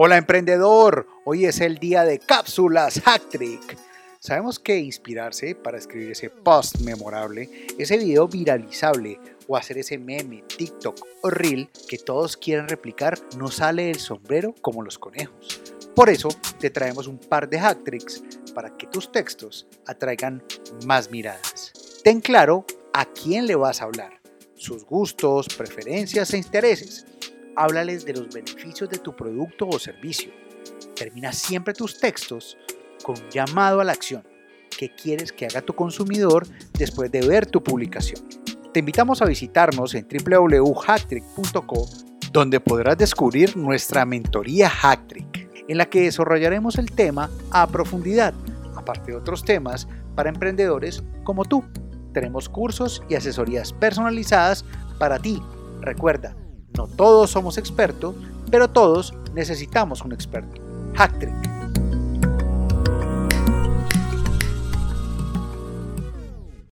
Hola emprendedor, hoy es el día de cápsulas Hacktrick. Sabemos que inspirarse para escribir ese post memorable, ese video viralizable o hacer ese meme, TikTok o Reel que todos quieren replicar no sale del sombrero como los conejos. Por eso te traemos un par de hacktricks para que tus textos atraigan más miradas. Ten claro a quién le vas a hablar, sus gustos, preferencias e intereses. Háblales de los beneficios de tu producto o servicio. Termina siempre tus textos con un llamado a la acción. ¿Qué quieres que haga tu consumidor después de ver tu publicación? Te invitamos a visitarnos en www.hacktrick.co donde podrás descubrir nuestra mentoría Hacktrick, en la que desarrollaremos el tema a profundidad, aparte de otros temas para emprendedores como tú. Tenemos cursos y asesorías personalizadas para ti. Recuerda, no todos somos expertos, pero todos necesitamos un experto. Hacktrick